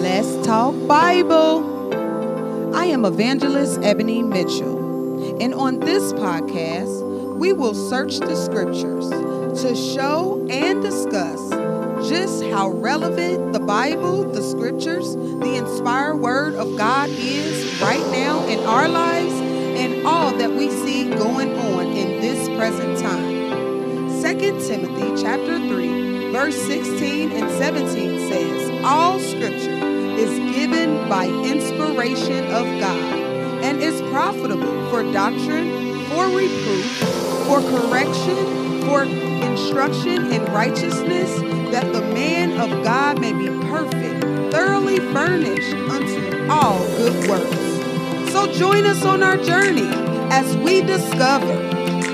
Let's talk Bible. I am evangelist Ebony Mitchell, and on this podcast, we will search the scriptures to show and discuss just how relevant the Bible, the scriptures, the inspired word of God is right now in our lives and all that we see going on in this present time. 2 Timothy chapter 3 verse 16 and 17 says, All scripture is given by inspiration of God and is profitable for doctrine, for reproof, for correction, for instruction in righteousness, that the man of God may be perfect, thoroughly furnished unto all good works. So join us on our journey as we discover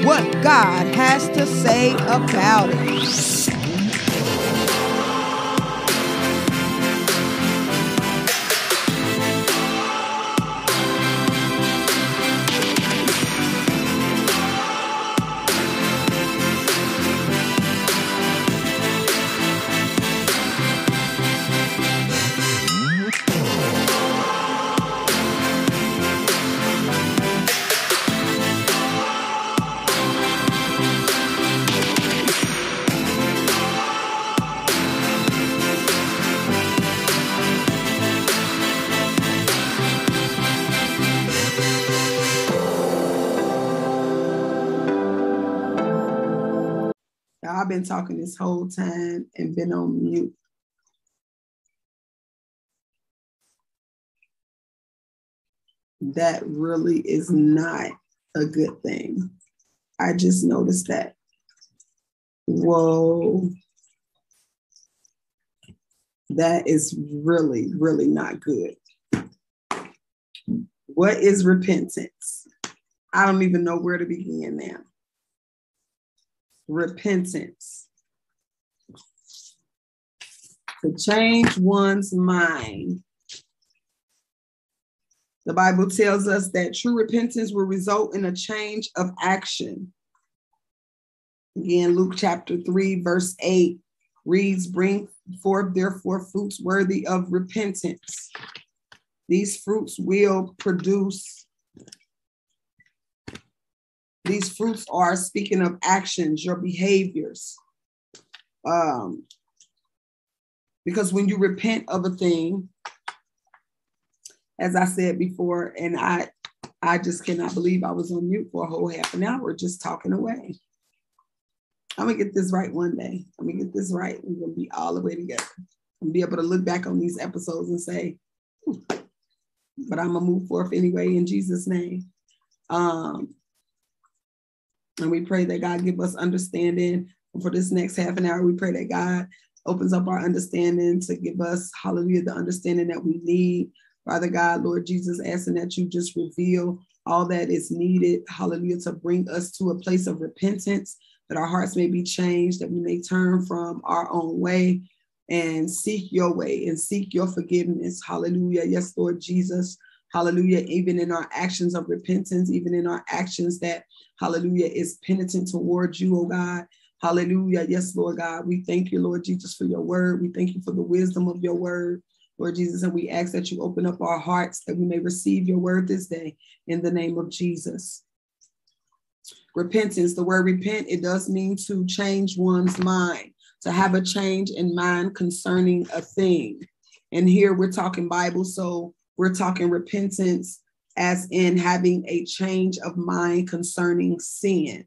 what God has to say about it. I've been talking this whole time and been on mute. That really is not a good thing. I just noticed that. Whoa. That is really, really not good. What is repentance? I don't even know where to begin now repentance. To change one's mind. The Bible tells us that true repentance will result in a change of action. Again, Luke chapter 3, verse 8 reads, Bring forth therefore fruits worthy of repentance. These fruits will produce these fruits are speaking of actions, your behaviors. Um, because when you repent of a thing, as I said before, and I I just cannot believe I was on mute for a whole half an hour just talking away. I'm gonna get this right one day. I'm gonna get this right. We're gonna be all the way together and be able to look back on these episodes and say, but I'm gonna move forth anyway in Jesus' name. Um, and we pray that God give us understanding for this next half an hour. We pray that God opens up our understanding to give us, hallelujah, the understanding that we need. Father God, Lord Jesus, asking that you just reveal all that is needed, hallelujah, to bring us to a place of repentance, that our hearts may be changed, that we may turn from our own way and seek your way and seek your forgiveness. Hallelujah. Yes, Lord Jesus. Hallelujah. Even in our actions of repentance, even in our actions that hallelujah, is penitent towards you, oh God. Hallelujah. Yes, Lord God. We thank you, Lord Jesus, for your word. We thank you for the wisdom of your word, Lord Jesus. And we ask that you open up our hearts that we may receive your word this day in the name of Jesus. Repentance, the word repent, it does mean to change one's mind, to have a change in mind concerning a thing. And here we're talking Bible, so we're talking repentance as in having a change of mind concerning sin.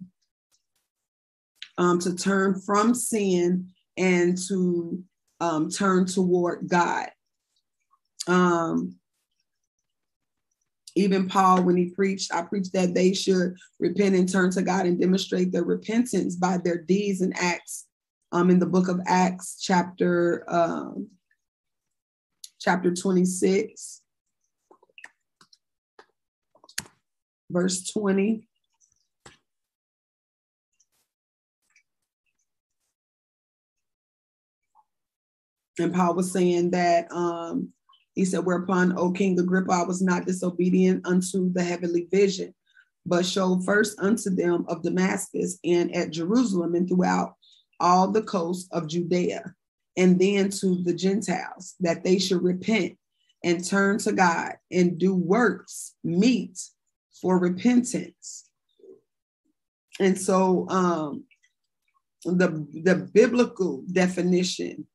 Um, to turn from sin and to um, turn toward God. Um, even Paul, when he preached, I preached that they should repent and turn to God and demonstrate their repentance by their deeds and acts. Um, in the book of Acts, chapter um, chapter 26, verse 20. And Paul was saying that um, he said, Whereupon, O King Agrippa, I was not disobedient unto the heavenly vision, but showed first unto them of Damascus and at Jerusalem and throughout all the coasts of Judea, and then to the Gentiles that they should repent and turn to God and do works meet for repentance. And so um, the, the biblical definition,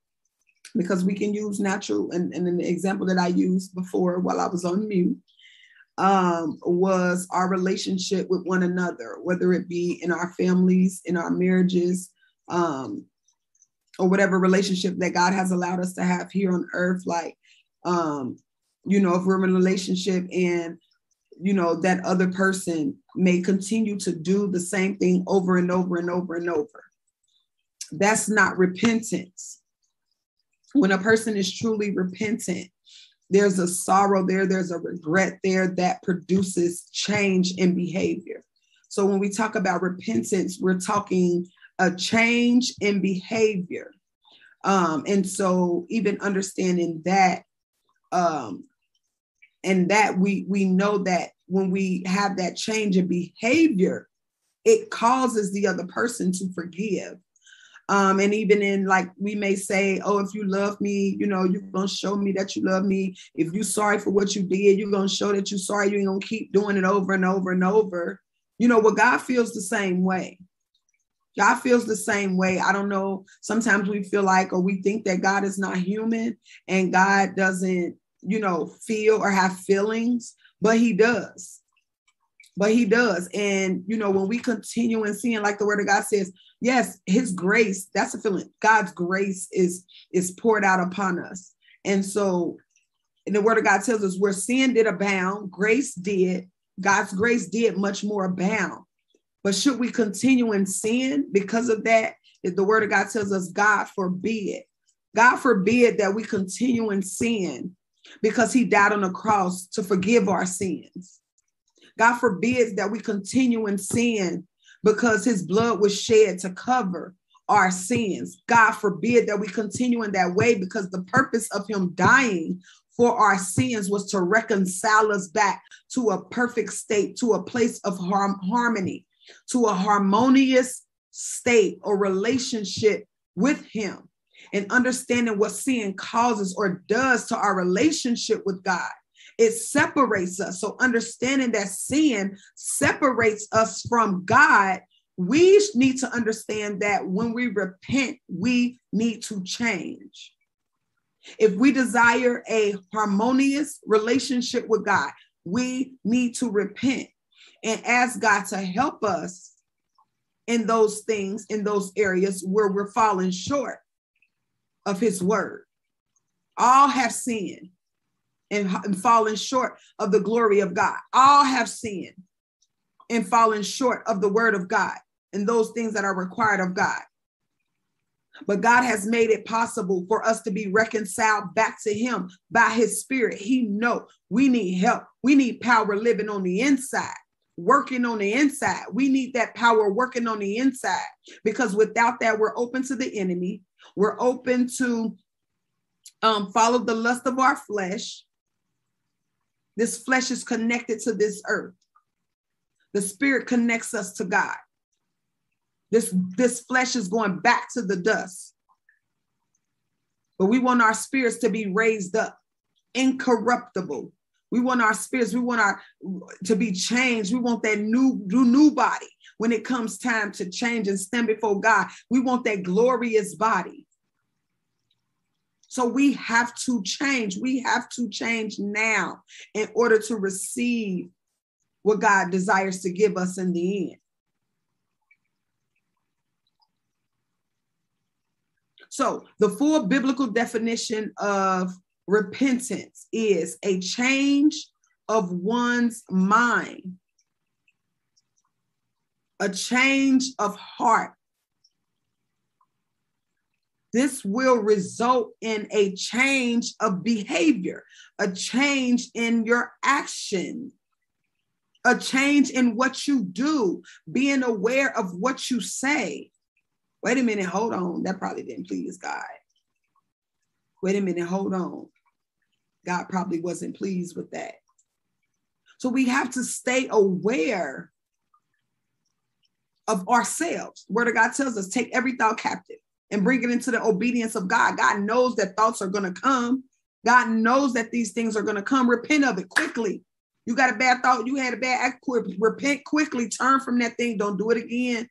because we can use natural, and, and an example that I used before while I was on mute, um, was our relationship with one another, whether it be in our families, in our marriages, um, or whatever relationship that God has allowed us to have here on earth. Like, um, you know, if we're in a relationship and you know that other person may continue to do the same thing over and over and over and over. That's not repentance. When a person is truly repentant, there's a sorrow there, there's a regret there that produces change in behavior. So when we talk about repentance, we're talking a change in behavior. Um, and so even understanding that um, and that we we know that when we have that change in behavior it causes the other person to forgive. Um, and even in like we may say oh if you love me you know you're gonna show me that you love me. If you're sorry for what you did you're gonna show that you're sorry. You're gonna keep doing it over and over and over. You know what god feels the same way. God feels the same way. I don't know. Sometimes we feel like, or we think that God is not human and God doesn't you know, feel or have feelings, but he does. But he does. And, you know, when we continue in seeing, like the word of God says, yes, his grace, that's a feeling. God's grace is is poured out upon us. And so and the word of God tells us where sin did abound, grace did, God's grace did much more abound. But should we continue in sin because of that? The word of God tells us, God forbid. God forbid that we continue in sin because he died on the cross to forgive our sins. God forbids that we continue in sin because his blood was shed to cover our sins. God forbid that we continue in that way because the purpose of him dying for our sins was to reconcile us back to a perfect state, to a place of harmony, to a harmonious state or relationship with him and understanding what sin causes or does to our relationship with God. It separates us. So, understanding that sin separates us from God, we need to understand that when we repent, we need to change. If we desire a harmonious relationship with God, we need to repent and ask God to help us in those things, in those areas where we're falling short of his word. All have sinned and, and fallen short of the glory of God. All have sinned and fallen short of the word of God and those things that are required of God. But God has made it possible for us to be reconciled back to him by his spirit. He know we need help. We need power living on the inside, working on the inside. We need that power working on the inside because without that, we're open to the enemy. We're open to um, follow the lust of our flesh. This flesh is connected to this earth. The spirit connects us to God. This, this flesh is going back to the dust. But we want our spirits to be raised up, incorruptible. We want our spirits, we want our to be changed. We want that new, new, new body when it comes time to change and stand before God. We want that glorious body. So we have to change. We have to change now in order to receive what God desires to give us in the end. So, the full biblical definition of repentance is a change of one's mind a change of heart. This will result in a change of behavior, a change in your action, a change in what you do, being aware of what you say. Wait a minute, hold on. That probably didn't please God. Wait a minute, hold on. God probably wasn't pleased with that. So we have to stay aware of ourselves. Word of God tells us, take every thought captive and bring it into the obedience of God. God knows that thoughts are going to come. God knows that these things are going to come. Repent of it quickly. You got a bad thought, you had a bad act, repent quickly, turn from that thing, don't do it again.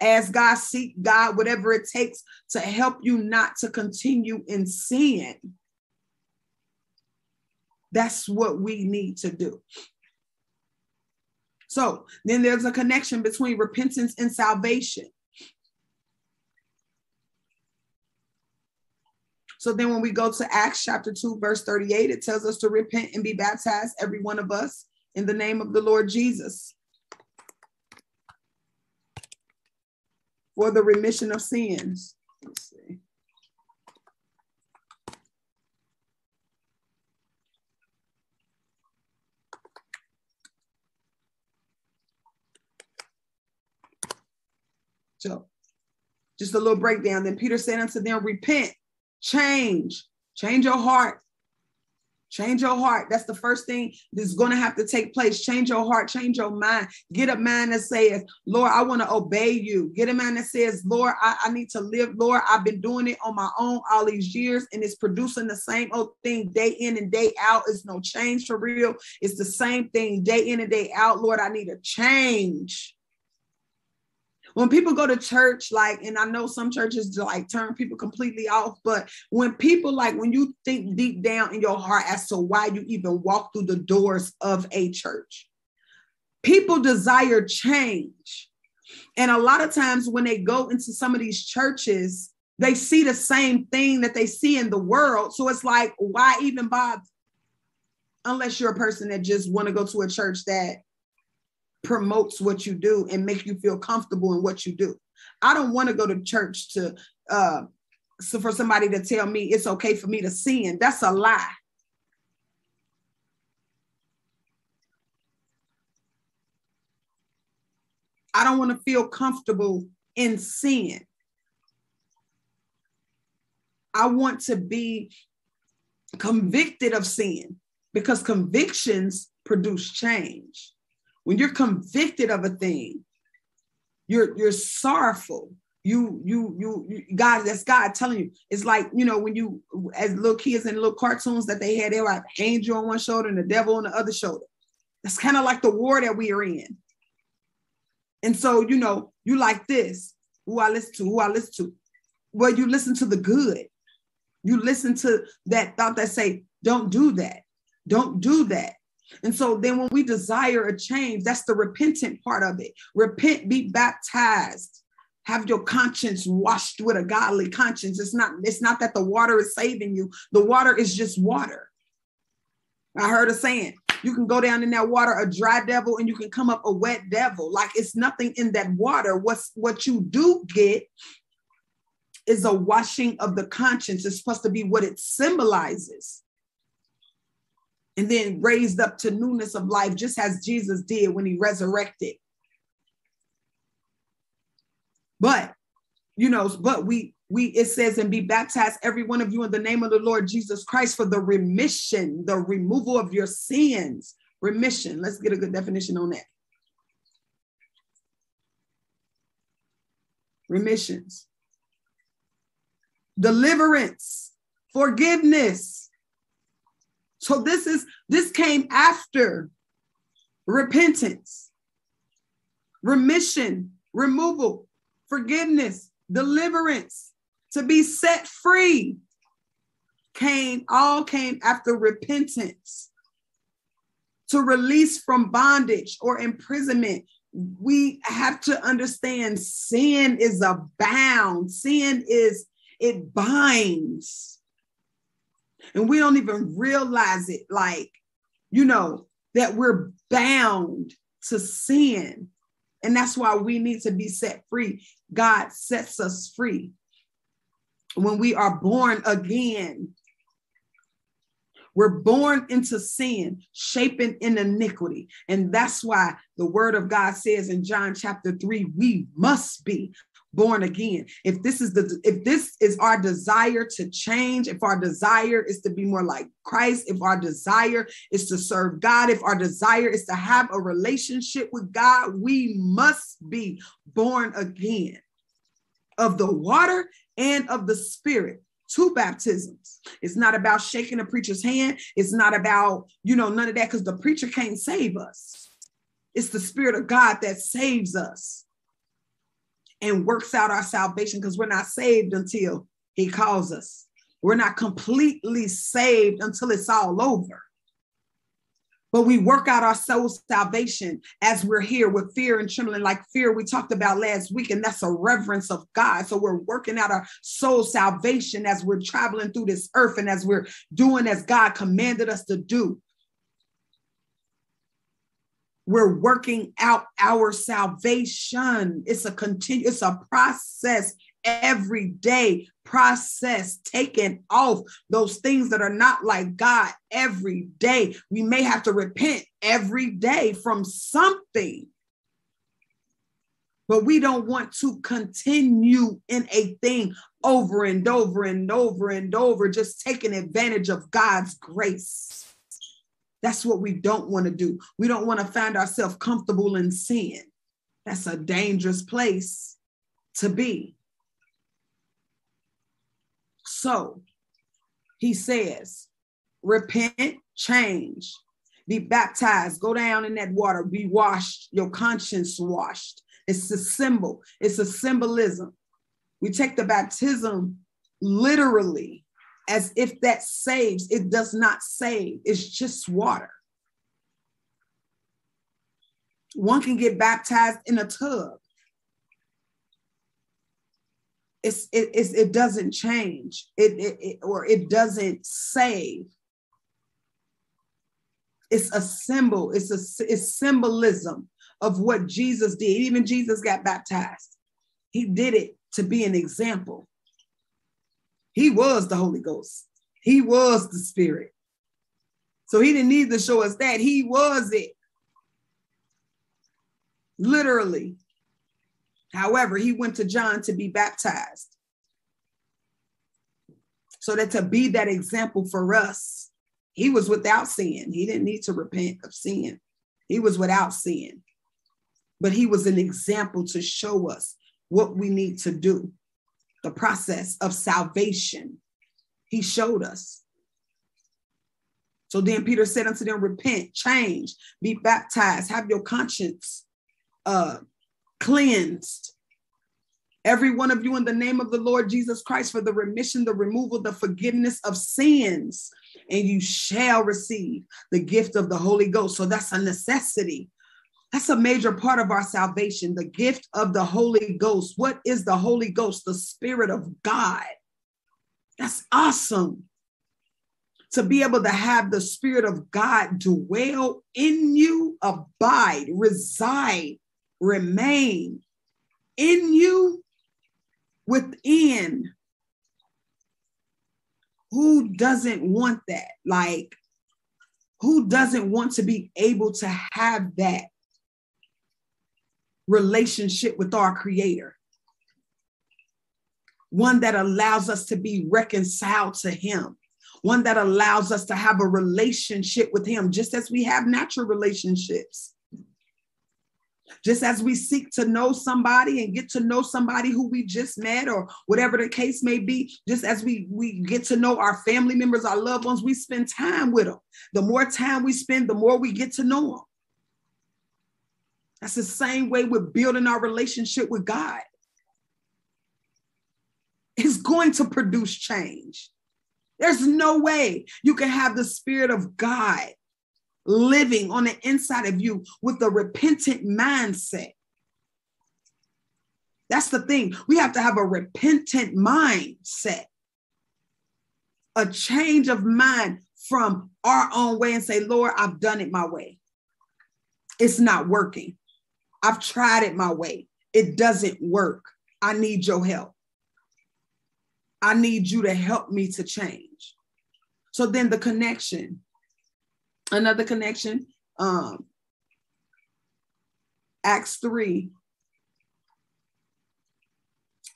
Ask God, seek God, whatever it takes to help you not to continue in sin. That's what we need to do. So then there's a connection between repentance and salvation. So then when we go to Acts chapter 2, verse 38, it tells us to repent and be baptized, every one of us, in the name of the Lord Jesus for the remission of sins. Let's see. So just a little breakdown. Then Peter said unto them, Repent Change. Change your heart. Change your heart. That's the first thing that's going to have to take place. Change your heart, change your mind. Get a mind that says, Lord, I want to obey you. Get a mind that says, Lord, I, I, need to live. Lord, I've been doing it on my own all these years and it's producing the same old thing day in and day out. It's no change for real. It's the same thing day in and day out. Lord, I need a change when people go to church, like, and I know some churches like turn people completely off, but when people like, when you think deep down in your heart as to why you even walk through the doors of a church, people desire change. And a lot of times when they go into some of these churches, they see the same thing that they see in the world. So it's like, why even bother? Unless you're a person that just want to go to a church that promotes what you do and make you feel comfortable in what you do. I don't want to go to church to uh so for somebody to tell me it's okay for me to sin. That's a lie. I don't want to feel comfortable in sin. I want to be convicted of sin because convictions produce change. When you're convicted of a thing, you're you're sorrowful. You, you, you, you, God, that's God telling you. It's like, you know, when you, as little kids in little cartoons that they had, they were like angel on one shoulder and the devil on the other shoulder. That's kind of like the war that we are in. And so, you know, you like this, who I listen to, who I listen to. Well, you listen to the good. You listen to that thought that say, don't do that. Don't do that. And so then when we desire a change, that's the repentant part of it. Repent, be baptized. Have your conscience washed with a godly conscience. It's not, it's not that the water is saving you. The water is just water. I heard a saying, you can go down in that water a dry devil and you can come up a wet devil. Like it's nothing in that water. What's what you do get is a washing of the conscience. It's supposed to be what it symbolizes and then raised up to newness of life, just as Jesus did when he resurrected. But, you know, but we, we, it says, and be baptized, every one of you, in the name of the Lord Jesus Christ for the remission, the removal of your sins. Remission. Let's get a good definition on that. Remissions. Deliverance, forgiveness, so this is this came after repentance, remission, removal, forgiveness, deliverance, to be set free came all came after repentance. To release from bondage or imprisonment. We have to understand sin is a bound. Sin is it binds and we don't even realize it like you know that we're bound to sin. And that's why we need to be set free. God sets us free. When we are born again we're born into sin, shaping in iniquity. And that's why the word of God says in John chapter 3 we must be born again if this is the if this is our desire to change if our desire is to be more like christ if our desire is to serve god if our desire is to have a relationship with god we must be born again of the water and of the spirit two baptisms. It's not about shaking a preacher's hand. It's not about, you know, none of that because the preacher can't save us. It's the Spirit of God that saves us and works out our salvation because we're not saved until He calls us. We're not completely saved until it's all over. But we work out our soul salvation as we're here with fear and trembling, like fear we talked about last week, and that's a reverence of God. So we're working out our soul salvation as we're traveling through this earth and as we're doing as God commanded us to do. We're working out our salvation. It's a continue, it's a process every day process taking off those things that are not like God every day. We may have to repent every day from something. But we don't want to continue in a thing over and over and over and over, just taking advantage of God's grace. That's what we don't want to do. We don't want to find ourselves comfortable in sin. That's a dangerous place to be. So he says, repent, change, be baptized, go down in that water, be washed, your conscience washed. It's a symbol, it's a symbolism. We take the baptism literally as if that saves. It does not save, it's just water. One can get baptized in a tub. It's it, it's, it doesn't change. It, it, it or it doesn't save. It's a symbol. It's a it's symbolism of what jesus did. Even jesus got baptized. He did it to be an example he was the holy ghost he was the spirit so he didn't need to show us that he was it literally However, he went to John to be baptized. So that to be that example for us, he was without sin. He didn't need to repent of sin. He was without sin. But he was an example to show us what we need to do, the process of salvation. He showed us. So then Peter said unto them, Repent, change, be baptized, have your conscience uh, cleansed. Every one of you in the name of the Lord Jesus Christ for the remission, the removal, the forgiveness of sins, and you shall receive the gift of the Holy Ghost. So that's a necessity. That's a major part of our salvation, the gift of the Holy Ghost. What is the Holy Ghost? The Spirit of God. That's awesome. To be able to have the Spirit of God dwell in you, abide, reside, remain in you within. Who doesn't want that? Like, who doesn't want to be able to have that relationship with our Creator? One that allows us to be reconciled to Him, one that allows us to have a relationship with Him, just as we have natural relationships. Just as we seek to know somebody and get to know somebody who we just met or whatever the case may be, just as we, we get to know our family members, our loved ones, we spend time with them. The more time we spend, the more we get to know them. That's the same way we're building our relationship with God. It's going to produce change. There's no way you can have the Spirit of God living on the inside of you with a repentant mindset. That's the thing. We have to have a repentant mindset, a change of mind from our own way and say, Lord, I've done it my way. It's not working. I've tried it my way. It doesn't work. I need your help. I need you to help me to change. So then the connection another connection um acts 3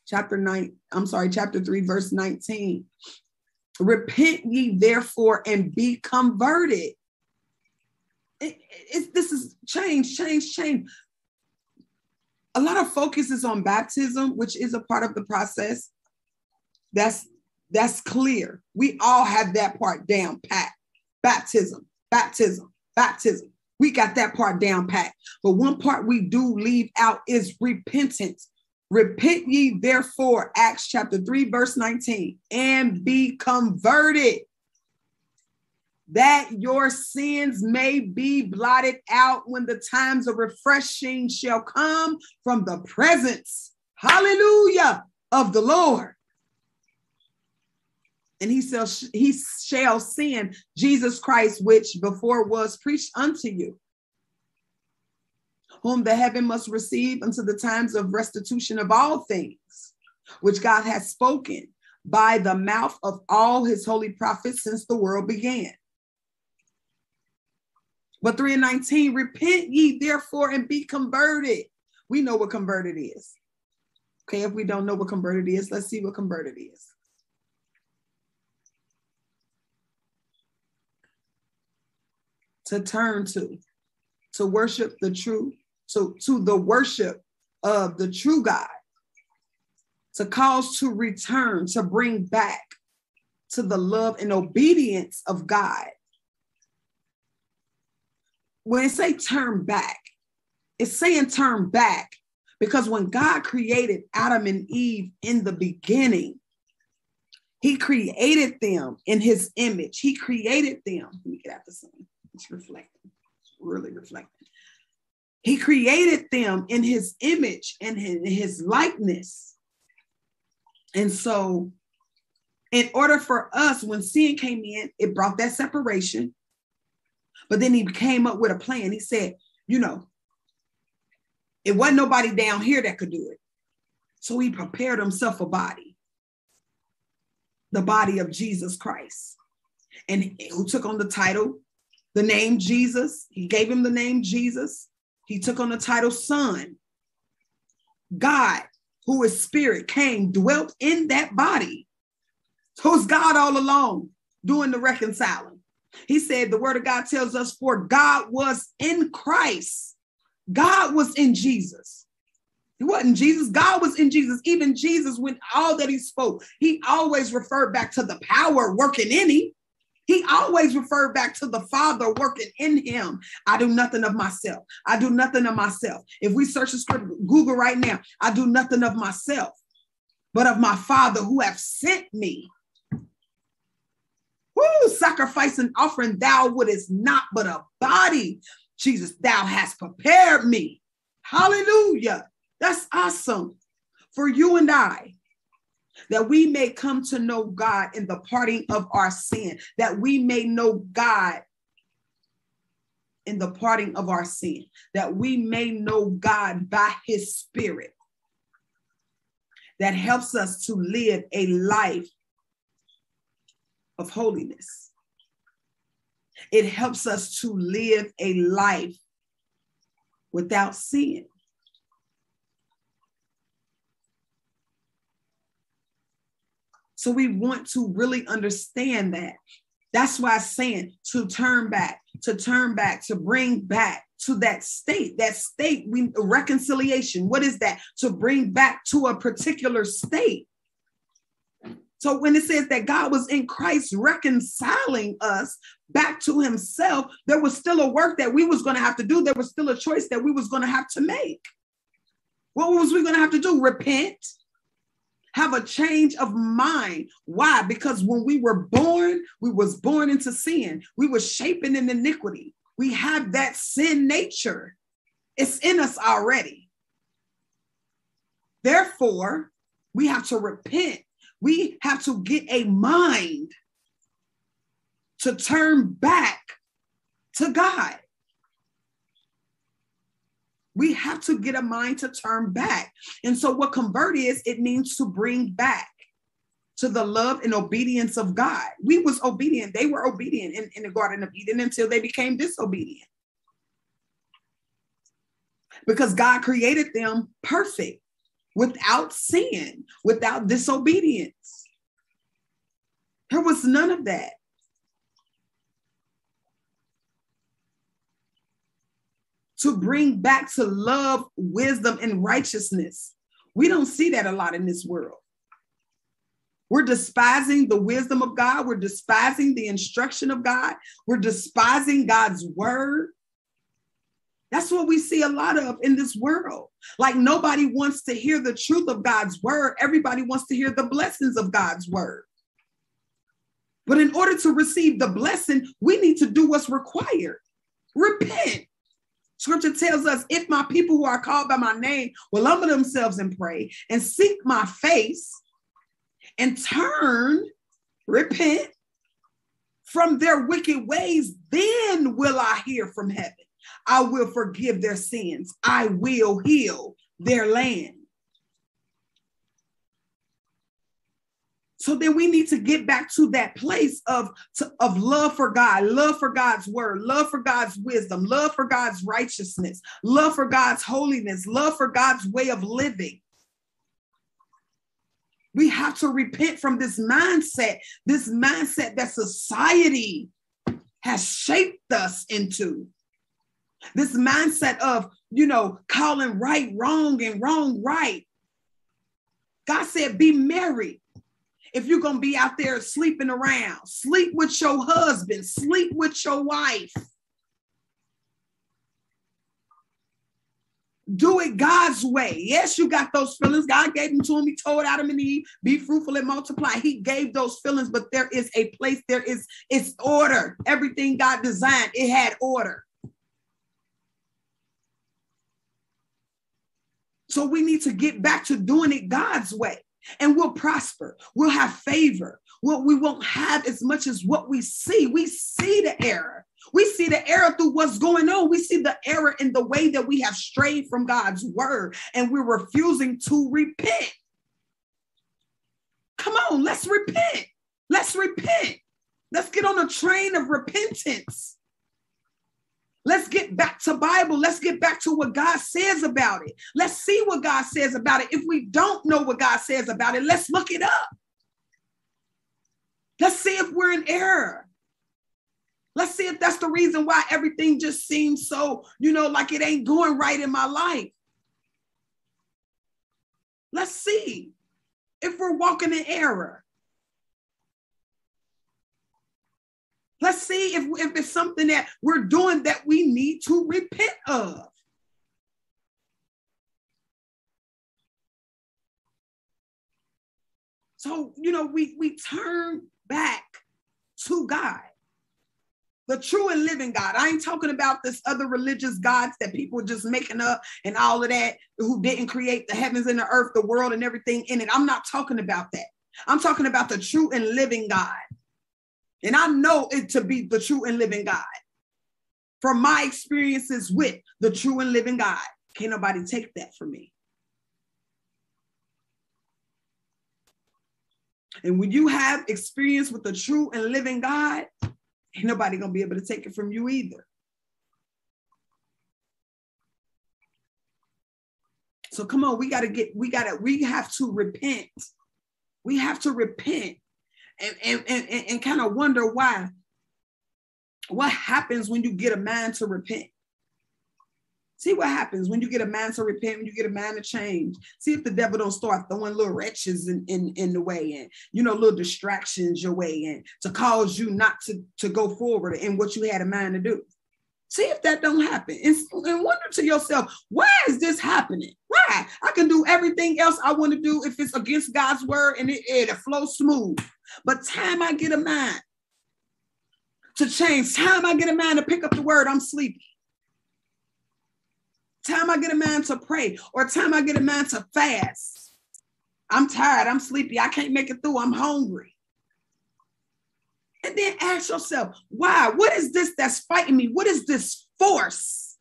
chapter 9 i'm sorry chapter 3 verse 19 repent ye therefore and be converted it, it, this is change change change a lot of focus is on baptism, which is a part of the process. That's that's clear. We all have that part down pat. Baptism, baptism, baptism. We got that part down pat. But one part we do leave out is repentance. Repent ye therefore, Acts chapter 3, verse 19, and be converted that your sins may be blotted out when the times of refreshing shall come from the presence, hallelujah, of the Lord. And he shall, he shall send Jesus Christ, which before was preached unto you, whom the heaven must receive unto the times of restitution of all things, which God has spoken by the mouth of all his holy prophets since the world began but 3 and 19, repent ye therefore and be converted. We know what converted is. Okay, if we don't know what converted is, let's see what converted is. To turn to, to worship the true, to, to the worship of the true God, to cause to return, to bring back to the love and obedience of God when it say turn back, it's saying turn back because when God created Adam and Eve in the beginning, he created them in his image. He created them. Let me get out the sun. It's reflecting. It's really reflecting. He created them in his image and in his likeness. And so, in order for us, when sin came in, it brought that separation. But then he came up with a plan. He said, you know, it wasn't nobody down here that could do it. So he prepared himself a body, the body of Jesus Christ, and who took on the title, the name Jesus. He gave him the name Jesus. He took on the title Son. God, who is spirit, came, dwelt in that body. So it's God all along doing the reconciling. He said, the word of God tells us, for God was in Christ. God was in Jesus. It wasn't Jesus. God was in Jesus. Even Jesus, when all that he spoke, he always referred back to the power working in him. He always referred back to the Father working in him. I do nothing of myself. I do nothing of myself. If we search the script, Google right now, I do nothing of myself, but of my Father who have sent me. Woo, sacrifice and offering thou wouldest not, but a body. Jesus, thou hast prepared me. Hallelujah. That's awesome for you and I that we may come to know God in the parting of our sin, that we may know God in the parting of our sin, that we may know God by his spirit that helps us to live a life of holiness. It helps us to live a life without sin. So we want to really understand that. That's why I'm saying to turn back, to turn back, to bring back to that state, that state, we reconciliation. What is that? To bring back to a particular state. So when it says that God was in Christ reconciling us back to himself, there was still a work that we was going to have to do. There was still a choice that we was going to have to make. What was we going to have to do? Repent, have a change of mind. Why? Because when we were born, we was born into sin. We were shaping in iniquity. We have that sin nature. It's in us already. Therefore, we have to repent we have to get a mind to turn back to God. We have to get a mind to turn back. And so, what convert is, it means to bring back to the love and obedience of God. We was obedient. They were obedient in, in the Garden of Eden until they became disobedient. Because God created them perfect without sin, without disobedience. There was none of that. to bring back to love, wisdom, and righteousness. We don't see that a lot in this world. We're despising the wisdom of God. We're despising the instruction of God. We're despising God's word. That's what we see a lot of in this world. Like nobody wants to hear the truth of God's word. Everybody wants to hear the blessings of God's word. But in order to receive the blessing, we need to do what's required repent. Scripture tells us if my people who are called by my name will humble themselves and pray and seek my face and turn, repent from their wicked ways, then will I hear from heaven. I will forgive their sins. I will heal their land. So then we need to get back to that place of, to, of love for God, love for God's word, love for God's wisdom, love for God's righteousness, love for God's holiness, love for God's way of living. We have to repent from this mindset, this mindset that society has shaped us into. This mindset of, you know, calling right wrong and wrong right. God said, be married if you're going to be out there sleeping around, sleep with your husband, sleep with your wife. Do it God's way. Yes, you got those feelings. God gave them to him. He told Adam and Eve, be fruitful and multiply. He gave those feelings, but there is a place, there is it's order. Everything God designed, it had order. So we need to get back to doing it God's way and we'll prosper. We'll have favor. We'll, we won't have as much as what we see. We see the error. We see the error through what's going on. We see the error in the way that we have strayed from God's word and we're refusing to repent. Come on, let's repent. Let's repent. Let's get on a train of repentance. Let's get back to Bible. Let's get back to what God says about it. Let's see what God says about it. If we don't know what God says about it, let's look it up. Let's see if we're in error. Let's see if that's the reason why everything just seems so, you know, like it ain't going right in my life. Let's see if we're walking in error. Let's see if, if it's something that we're doing that we need to repent of. So, you know, we, we turn back to God, the true and living God. I ain't talking about this other religious gods that people are just making up and all of that, who didn't create the heavens and the earth, the world, and everything in it. I'm not talking about that. I'm talking about the true and living God. And I know it to be the true and living God. From my experiences with the true and living God, can't nobody take that from me. And when you have experience with the true and living God, ain't nobody gonna be able to take it from you either. So come on, we gotta get, we gotta, we have to repent. We have to repent and, and, and, and kind of wonder why. What happens when you get a mind to repent? See what happens when you get a mind to repent, when you get a mind to change. See if the devil don't start throwing little wretches in, in, in the way and, you know, little distractions your way and to cause you not to, to go forward in what you had a mind to do. See if that don't happen and, and wonder to yourself, why is this happening? Why? I can do everything else I want to do if it's against God's word and it, it'll flow smooth. But time I get a mind to change, time I get a mind to pick up the word, I'm sleepy. Time I get a mind to pray, or time I get a mind to fast. I'm tired, I'm sleepy, I can't make it through, I'm hungry. And then ask yourself, why? What is this that's fighting me? What is this force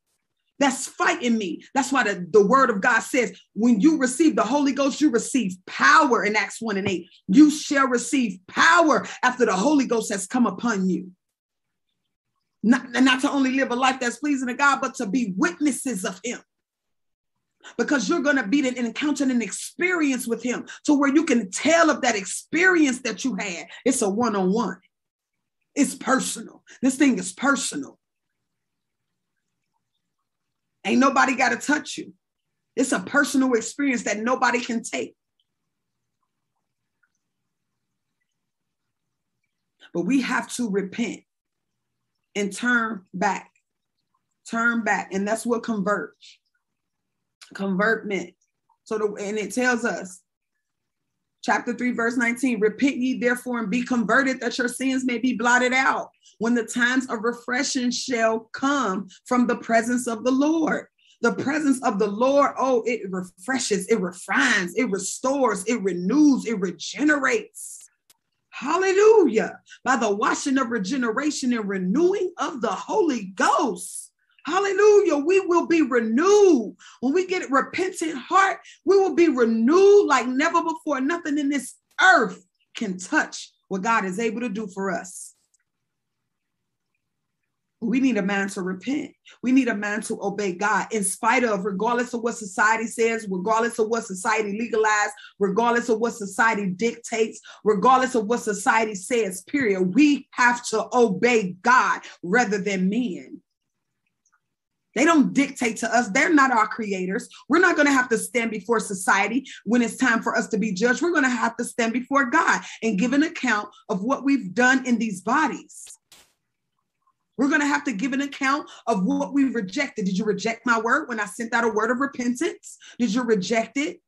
that's fighting me? That's why the, the word of God says, when you receive the Holy Ghost, you receive power in Acts 1 and 8. You shall receive power after the Holy Ghost has come upon you. Not, not to only live a life that's pleasing to God, but to be witnesses of Him because you're going to be an encounter an experience with him to where you can tell of that experience that you had. It's a one-on-one. It's personal. This thing is personal. Ain't nobody got to touch you. It's a personal experience that nobody can take. But we have to repent and turn back. Turn back. And that's what converge. Convertment. So the and it tells us chapter 3, verse 19 repent ye therefore and be converted that your sins may be blotted out when the times of refreshing shall come from the presence of the Lord. The presence of the Lord, oh, it refreshes, it refines, it restores, it renews, it regenerates. Hallelujah. By the washing of regeneration and renewing of the Holy Ghost. Hallelujah. We will be renewed. When we get a repentant heart, we will be renewed like never before. Nothing in this earth can touch what God is able to do for us. We need a man to repent. We need a man to obey God in spite of, regardless of what society says, regardless of what society legalized, regardless of what society dictates, regardless of what society says, period. We have to obey God rather than men. They don't dictate to us. They're not our creators. We're not going to have to stand before society when it's time for us to be judged. We're going to have to stand before God and give an account of what we've done in these bodies. We're going to have to give an account of what we rejected. Did you reject my word when I sent out a word of repentance? Did you reject it?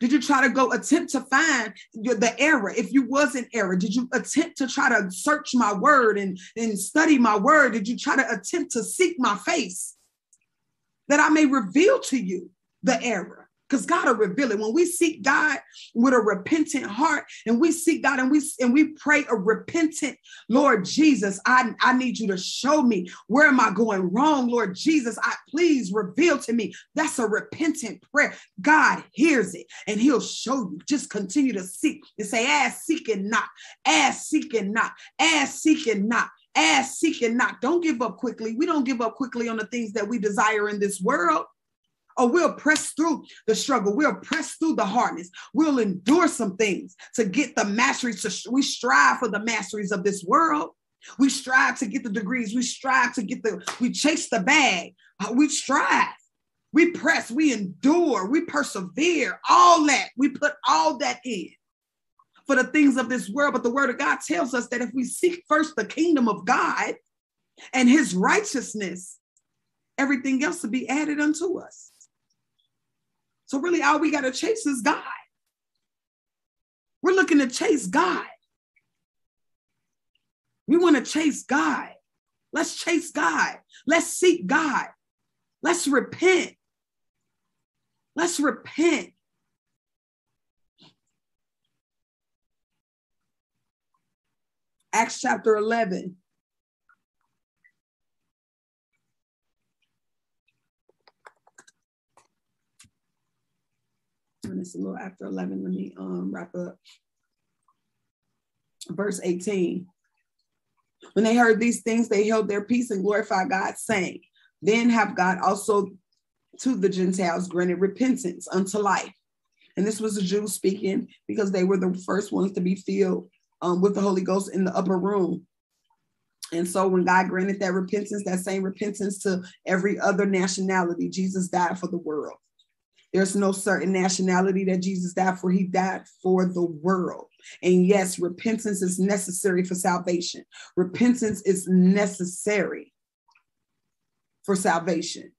Did you try to go attempt to find the error? If you was in error, did you attempt to try to search my word and, and study my word? Did you try to attempt to seek my face that I may reveal to you the error? because God will reveal it. When we seek God with a repentant heart and we seek God and we and we pray a repentant Lord Jesus, I, I need you to show me where am I going wrong, Lord Jesus. I please reveal to me. That's a repentant prayer. God hears it and he'll show you. Just continue to seek and say, ask, seek, and not, ask, seek, and not, ask, seek, and not ask, seek, and knock. Don't give up quickly. We don't give up quickly on the things that we desire in this world or we'll press through the struggle. We'll press through the hardness. We'll endure some things to get the masteries. To, we strive for the masteries of this world. We strive to get the degrees. We strive to get the, we chase the bag. Uh, we strive. We press, we endure, we persevere, all that. We put all that in for the things of this world. But the word of God tells us that if we seek first the kingdom of God and his righteousness, everything else will be added unto us. So really all we got to chase is God. We're looking to chase God. We want to chase God. Let's chase God. Let's seek God. Let's repent. Let's repent. Acts chapter 11. and it's a little after 11. Let me um, wrap up. Verse 18. When they heard these things, they held their peace and glorified God, saying, Then have God also to the Gentiles granted repentance unto life. And this was the Jews speaking because they were the first ones to be filled um, with the Holy Ghost in the upper room. And so when God granted that repentance, that same repentance to every other nationality, Jesus died for the world. There's no certain nationality that Jesus died for. He died for the world. And yes, repentance is necessary for salvation. Repentance is necessary for salvation.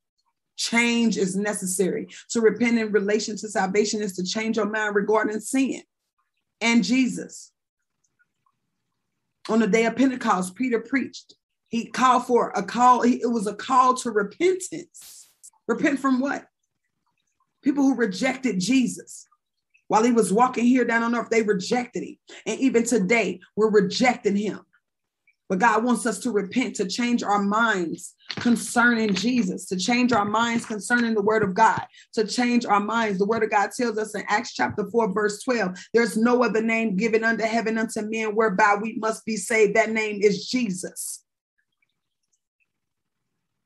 Change is necessary. To repent in relation to salvation is to change your mind regarding sin and Jesus. On the day of Pentecost, Peter preached. He called for a call, it was a call to repentance. Repent from what? people who rejected Jesus while he was walking here down on earth, they rejected him. And even today, we're rejecting him. But God wants us to repent, to change our minds concerning Jesus, to change our minds concerning the word of God, to change our minds. The word of God tells us in Acts chapter 4, verse 12 there's no other name given under heaven unto men whereby we must be saved. That name is Jesus.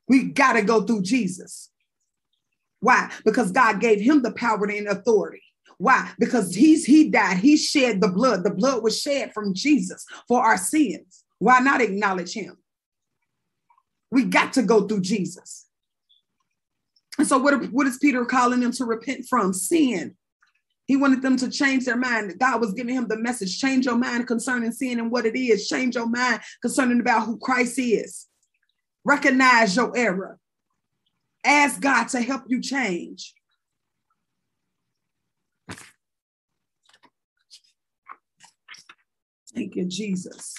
We got to go through Jesus. Why? Because God gave him the power and authority. Why? Because he's he died. He shed the blood. The blood was shed from Jesus for our sins. Why not acknowledge him? We got to go through Jesus. And so, what, what is Peter calling them to repent from? Sin. He wanted them to change their mind. God was giving him the message change your mind concerning sin and what it is, change your mind concerning about who Christ is. Recognize your error. Ask God to help you change. Thank you, Jesus.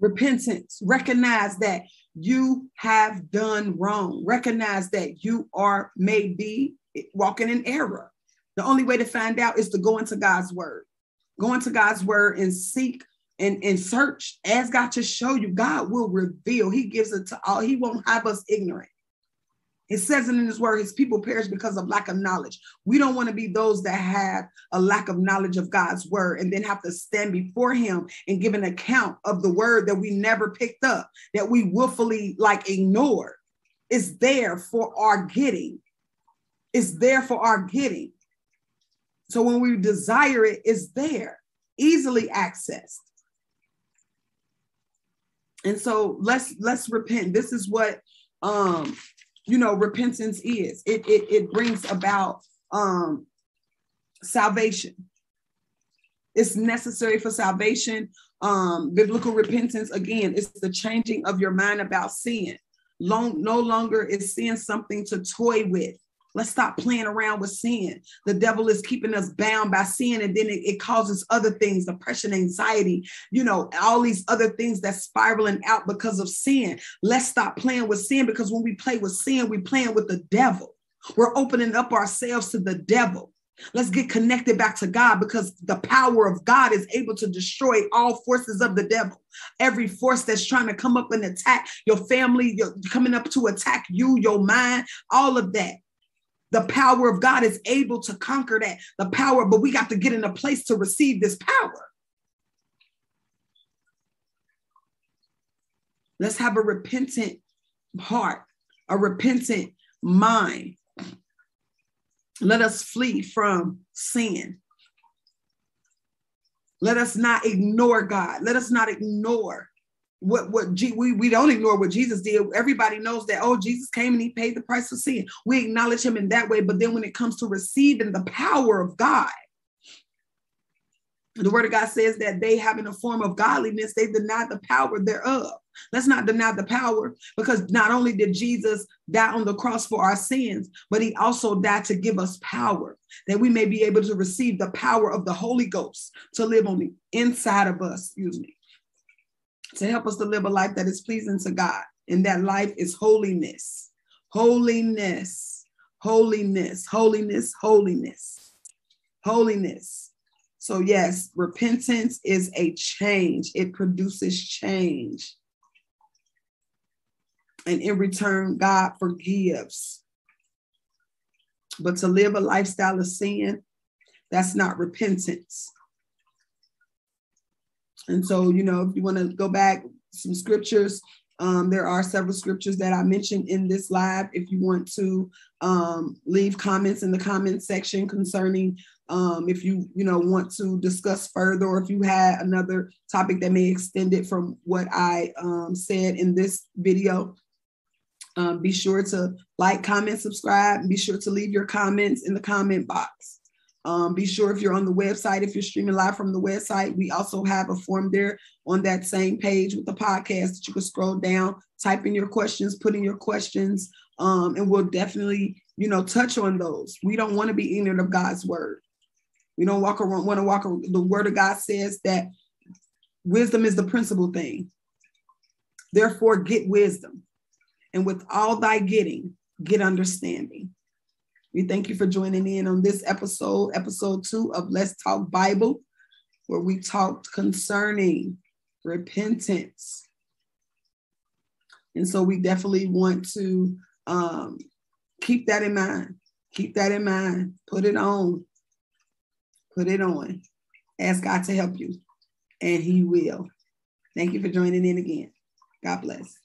Repentance. Recognize that you have done wrong. Recognize that you are maybe walking in error. The only way to find out is to go into God's word. Go into God's word and seek and, and search. Ask God to show you. God will reveal. He gives it to all. He won't have us ignorant. It says it in his word, his people perish because of lack of knowledge. We don't want to be those that have a lack of knowledge of God's word and then have to stand before him and give an account of the word that we never picked up, that we willfully like ignored. It's there for our getting. It's there for our getting. So when we desire it, it's there, easily accessed. And so let's let's repent. This is what um you know repentance is. It it, it brings about um salvation. It's necessary for salvation. Um biblical repentance again it's the changing of your mind about sin. Long no longer is sin something to toy with Let's stop playing around with sin. The devil is keeping us bound by sin, and then it, it, causes other things, depression, anxiety, you know, all these other things that's spiraling out because of sin. Let's stop playing with sin because when we play with sin, we're playing with the devil. We're opening up ourselves to the devil. Let's get connected back to God because the power of God is able to destroy all forces of the devil. Every force that's trying to come up and attack your family, you're coming up to attack you, your mind, all of that. The power of God is able to conquer that. The power, but we got to get in a place to receive this power. Let's have a repentant heart, a repentant mind. Let us flee from sin. Let us not ignore God. Let us not ignore what what G, we we don't ignore what Jesus did. Everybody knows that oh Jesus came and he paid the price for sin. We acknowledge him in that way, but then when it comes to receiving the power of God, the word of God says that they having a form of godliness, they deny the power thereof. Let's not deny the power because not only did Jesus die on the cross for our sins, but he also died to give us power that we may be able to receive the power of the Holy Ghost to live on the inside of us. Excuse me to help us to live a life that is pleasing to God. And that life is holiness, holiness, holiness, holiness, holiness, holiness. So, yes, repentance is a change, it produces change. And in return, God forgives. But to live a lifestyle of sin, that's not repentance. And so, you know, if you want to go back some scriptures, um, there are several scriptures that I mentioned in this live. If you want to um, leave comments in the comment section concerning um, if you you know want to discuss further, or if you had another topic that may extend it from what I um, said in this video, um, be sure to like, comment, subscribe, be sure to leave your comments in the comment box. Um, be sure if you're on the website, if you're streaming live from the website, we also have a form there on that same page with the podcast that you can scroll down, type in your questions, put in your questions, um, and we'll definitely, you know, touch on those. We don't want to be ignorant of God's word. We don't walk around, want to walk around. The word of God says that wisdom is the principal thing. Therefore, get wisdom. And with all thy getting, get understanding. We thank you for joining in on this episode, episode two of Let's Talk Bible, where we talked concerning repentance. And so we definitely want to um, keep that in mind. Keep that in mind. Put it on. Put it on. Ask God to help you, and He will. Thank you for joining in again. God bless.